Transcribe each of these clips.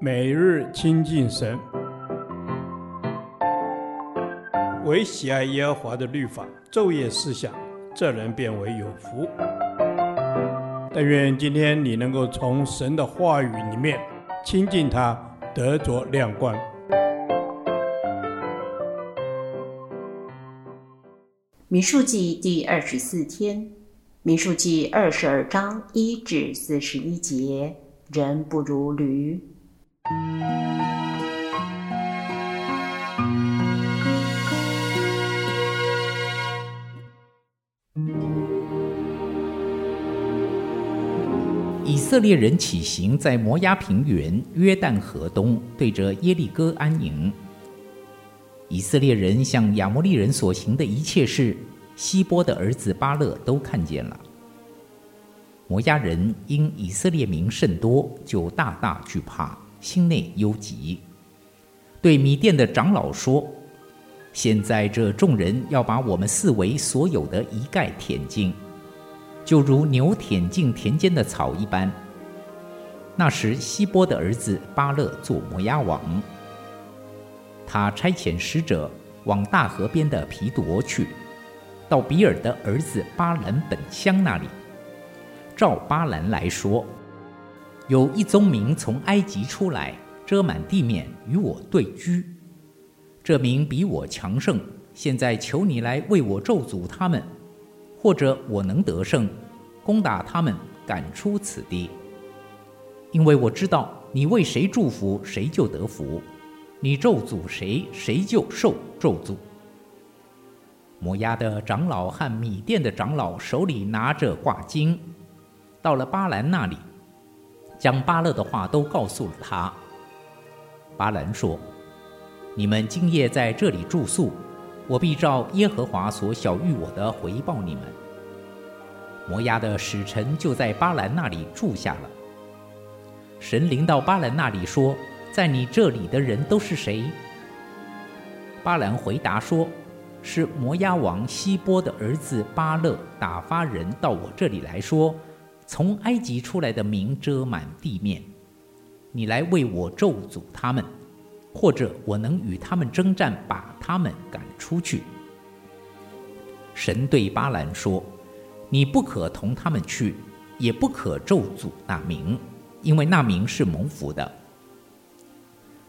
每日亲近神，唯喜爱耶和华的律法，昼夜思想，这人便为有福。但愿今天你能够从神的话语里面亲近他，得着亮光。民数记第二十四天，民数记二十二章一至四十一节，人不如驴。以色列人起行，在摩押平原约旦河东，对着耶利哥安营。以色列人向亚摩利人所行的一切事，希波的儿子巴勒都看见了。摩押人因以色列民甚多，就大大惧怕。心内忧急，对米店的长老说：“现在这众人要把我们四围所有的一概舔尽，就如牛舔尽田间的草一般。”那时，希波的儿子巴勒做摩押王，他差遣使者往大河边的毗朵去，到比尔的儿子巴兰本乡那里，照巴兰来说。有一宗民从埃及出来，遮满地面，与我对居。这名比我强盛，现在求你来为我咒诅他们，或者我能得胜，攻打他们，赶出此地。因为我知道你为谁祝福，谁就得福；你咒诅谁，谁就受咒诅。摩押的长老和米甸的长老手里拿着挂经，到了巴兰那里。将巴勒的话都告诉了他。巴兰说：“你们今夜在这里住宿，我必照耶和华所晓谕我的回报你们。”摩押的使臣就在巴兰那里住下了。神灵到巴兰那里说：“在你这里的人都是谁？”巴兰回答说：“是摩押王希波的儿子巴勒打发人到我这里来说。”从埃及出来的民遮满地面，你来为我咒诅他们，或者我能与他们征战，把他们赶出去。神对巴兰说：“你不可同他们去，也不可咒诅那民，因为那民是蒙福的。”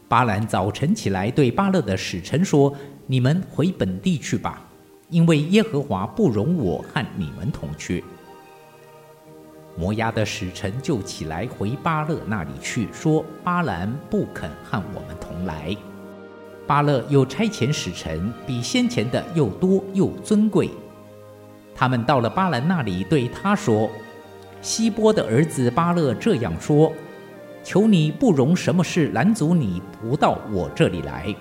巴兰早晨起来对巴勒的使臣说：“你们回本地去吧，因为耶和华不容我和你们同去。”摩押的使臣就起来回巴勒那里去，说：“巴兰不肯和我们同来。”巴勒又差遣使臣，比先前的又多又尊贵。他们到了巴兰那里，对他说：“希波的儿子巴勒这样说：求你不容什么事拦阻你不到我这里来，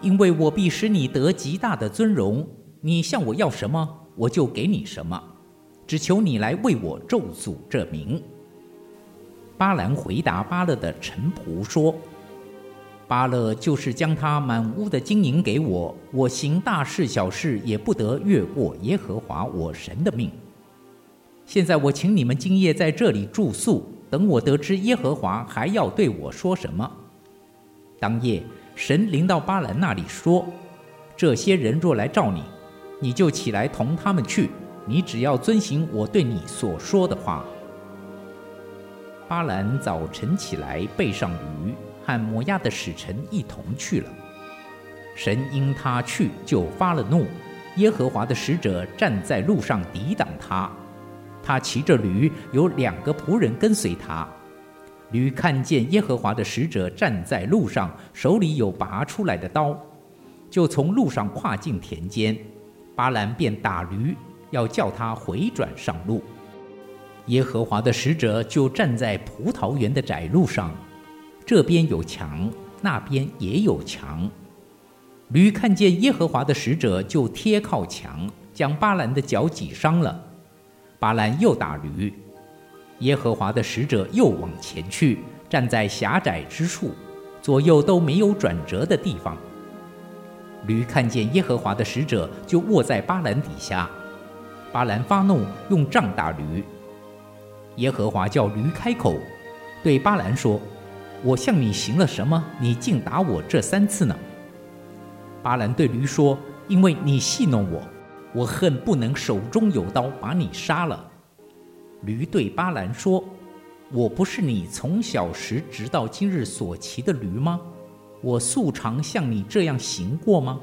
因为我必使你得极大的尊荣。你向我要什么，我就给你什么。”只求你来为我咒诅这名。巴兰回答巴勒的臣仆说：“巴勒就是将他满屋的金银给我，我行大事小事也不得越过耶和华我神的命。现在我请你们今夜在这里住宿，等我得知耶和华还要对我说什么。”当夜，神临到巴兰那里说：“这些人若来召你，你就起来同他们去。”你只要遵行我对你所说的话。巴兰早晨起来，背上驴，和摩押的使臣一同去了。神因他去，就发了怒。耶和华的使者站在路上抵挡他。他骑着驴，有两个仆人跟随他。驴看见耶和华的使者站在路上，手里有拔出来的刀，就从路上跨进田间。巴兰便打驴。要叫他回转上路，耶和华的使者就站在葡萄园的窄路上，这边有墙，那边也有墙。驴看见耶和华的使者，就贴靠墙，将巴兰的脚挤伤了。巴兰又打驴，耶和华的使者又往前去，站在狭窄之处，左右都没有转折的地方。驴看见耶和华的使者，就卧在巴兰底下。巴兰发怒，用杖打驴。耶和华叫驴开口，对巴兰说：“我向你行了什么，你竟打我这三次呢？”巴兰对驴说：“因为你戏弄我，我恨不能手中有刀把你杀了。”驴对巴兰说：“我不是你从小时直到今日所骑的驴吗？我素常像你这样行过吗？”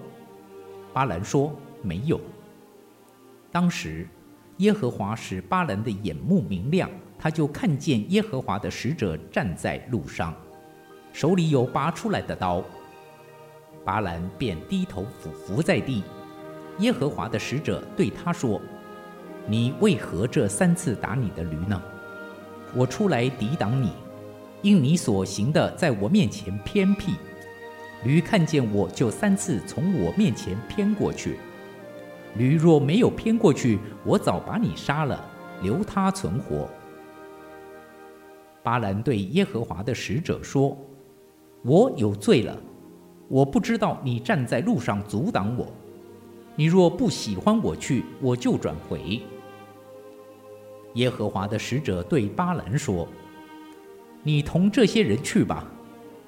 巴兰说：“没有。”当时，耶和华使巴兰的眼目明亮，他就看见耶和华的使者站在路上，手里有拔出来的刀。巴兰便低头俯伏在地。耶和华的使者对他说：“你为何这三次打你的驴呢？我出来抵挡你，因你所行的在我面前偏僻。驴看见我就三次从我面前偏过去。驴若没有偏过去，我早把你杀了，留他存活。”巴兰对耶和华的使者说：“我有罪了。”我不知道你站在路上阻挡我。你若不喜欢我去，我就转回。耶和华的使者对巴兰说：“你同这些人去吧，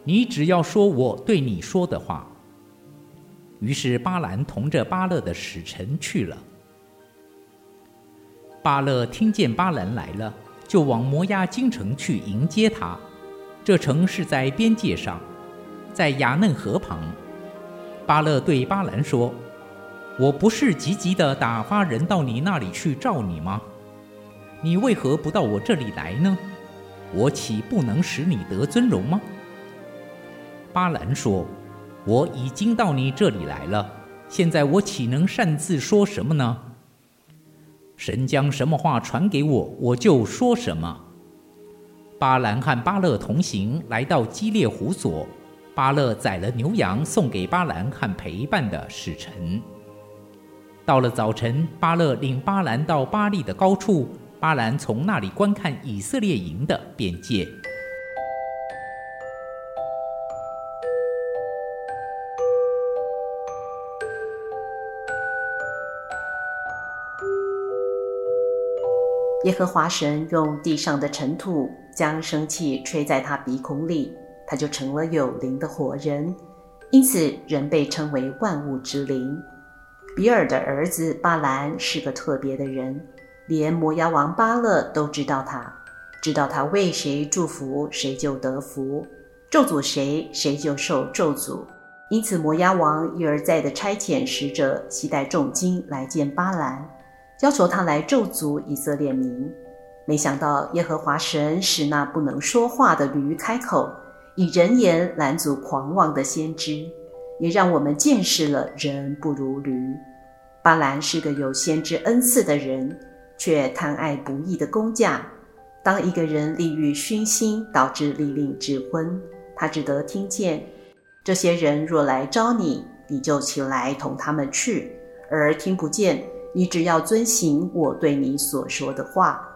你只要说我对你说的话。”于是巴兰同着巴勒的使臣去了。巴勒听见巴兰来了，就往摩押京城去迎接他。这城是在边界上。在雅嫩河旁，巴勒对巴兰说：“我不是急急地打发人到你那里去召你吗？你为何不到我这里来呢？我岂不能使你得尊荣吗？”巴兰说：“我已经到你这里来了，现在我岂能擅自说什么呢？神将什么话传给我，我就说什么。”巴兰和巴勒同行，来到基列胡所。巴勒宰了牛羊，送给巴兰和陪伴的使臣。到了早晨，巴勒领巴兰到巴利的高处，巴兰从那里观看以色列营的边界。耶和华神用地上的尘土将生气吹在他鼻孔里。他就成了有灵的活人，因此人被称为万物之灵。比尔的儿子巴兰是个特别的人，连摩押王巴勒都知道他，知道他为谁祝福谁就得福，咒诅谁谁就受咒诅。因此摩押王一而再地差遣使者携带重金来见巴兰，要求他来咒诅以色列民。没想到耶和华神使那不能说话的驴开口。以人言拦阻狂妄的先知，也让我们见识了人不如驴。巴兰是个有先知恩赐的人，却贪爱不义的工价。当一个人利欲熏心，导致利令智昏，他只得听见：这些人若来招你，你就起来同他们去；而听不见，你只要遵行我对你所说的话。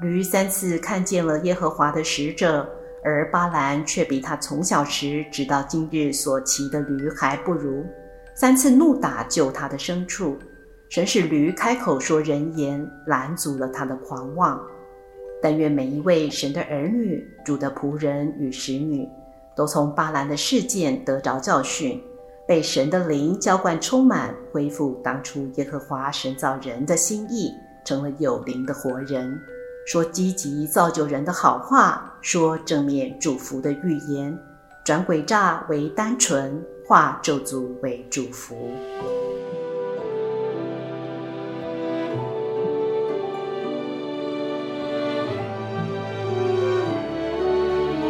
驴三次看见了耶和华的使者。而巴兰却比他从小时直到今日所骑的驴还不如，三次怒打救他的牲畜，神使驴开口说人言，拦阻了他的狂妄。但愿每一位神的儿女、主的仆人与使女，都从巴兰的事件得着教训，被神的灵浇灌充满，恢复当初耶和华神造人的心意，成了有灵的活人。说积极造就人的好话，说正面祝福的预言，转诡诈为单纯，化咒诅为祝福。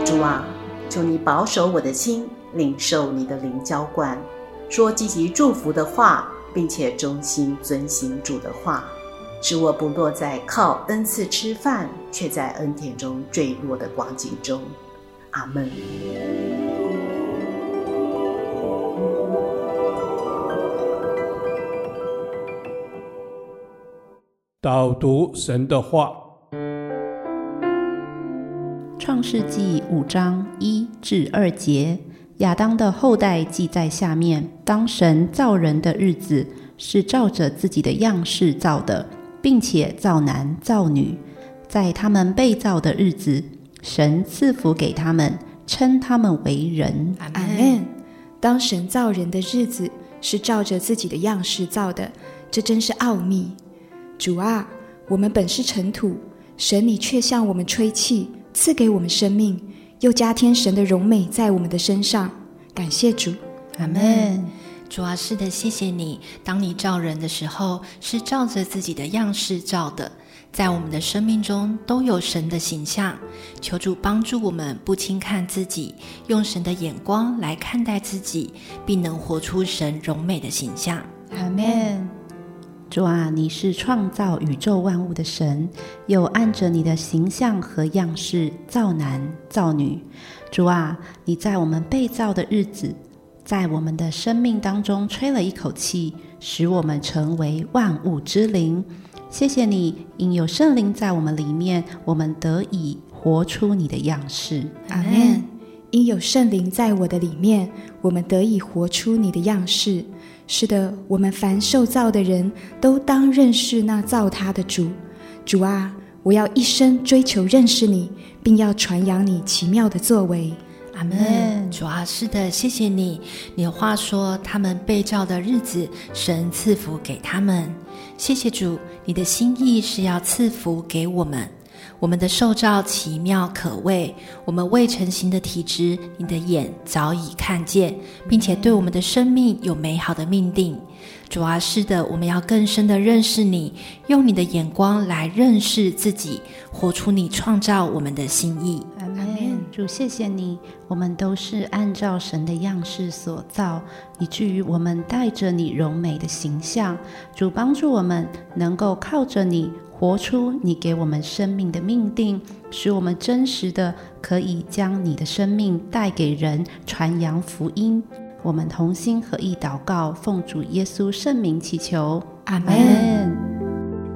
主啊，求你保守我的心，领受你的灵浇灌，说积极祝福的话，并且忠心遵行主的话。使我不落在靠恩赐吃饭，却在恩典中坠落的光景中。阿门。导读神的话，《创世纪》五章一至二节，亚当的后代记在下面。当神造人的日子，是照着自己的样式造的。并且造男造女，在他们被造的日子，神赐福给他们，称他们为人。阿门。当神造人的日子是照着自己的样式造的，这真是奥秘。主啊，我们本是尘土，神你却向我们吹气，赐给我们生命，又加添神的荣美在我们的身上。感谢主，阿门。主啊，是的，谢谢你。当你造人的时候，是照着自己的样式造的。在我们的生命中都有神的形象，求主帮助我们不轻看自己，用神的眼光来看待自己，并能活出神荣美的形象。阿门。主啊，你是创造宇宙万物的神，又按着你的形象和样式造男造女。主啊，你在我们被造的日子，在我们的生命当中吹了一口气，使我们成为万物之灵。谢谢你，因有圣灵在我们里面，我们得以活出你的样式。阿门。因有圣灵在我的里面，我们得以活出你的样式。是的，我们凡受造的人都当认识那造他的主。主啊，我要一生追求认识你，并要传扬你奇妙的作为。阿门。主啊，是的，谢谢你。你的话说，他们被造的日子，神赐福给他们。谢谢主，你的心意是要赐福给我们。我们的受造奇妙可畏，我们未成形的体质，你的眼早已看见，并且对我们的生命有美好的命定。主啊，是的，我们要更深的认识你，用你的眼光来认识自己，活出你创造我们的心意。阿门。主，谢谢你，我们都是按照神的样式所造，以至于我们带着你柔美的形象。主，帮助我们能够靠着你，活出你给我们生命的命定，使我们真实的可以将你的生命带给人，传扬福音。我们同心合意祷告，奉主耶稣圣名祈求，阿门。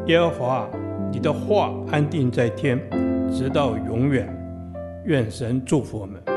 耶和华，你的话安定在天，直到永远。愿神祝福我们。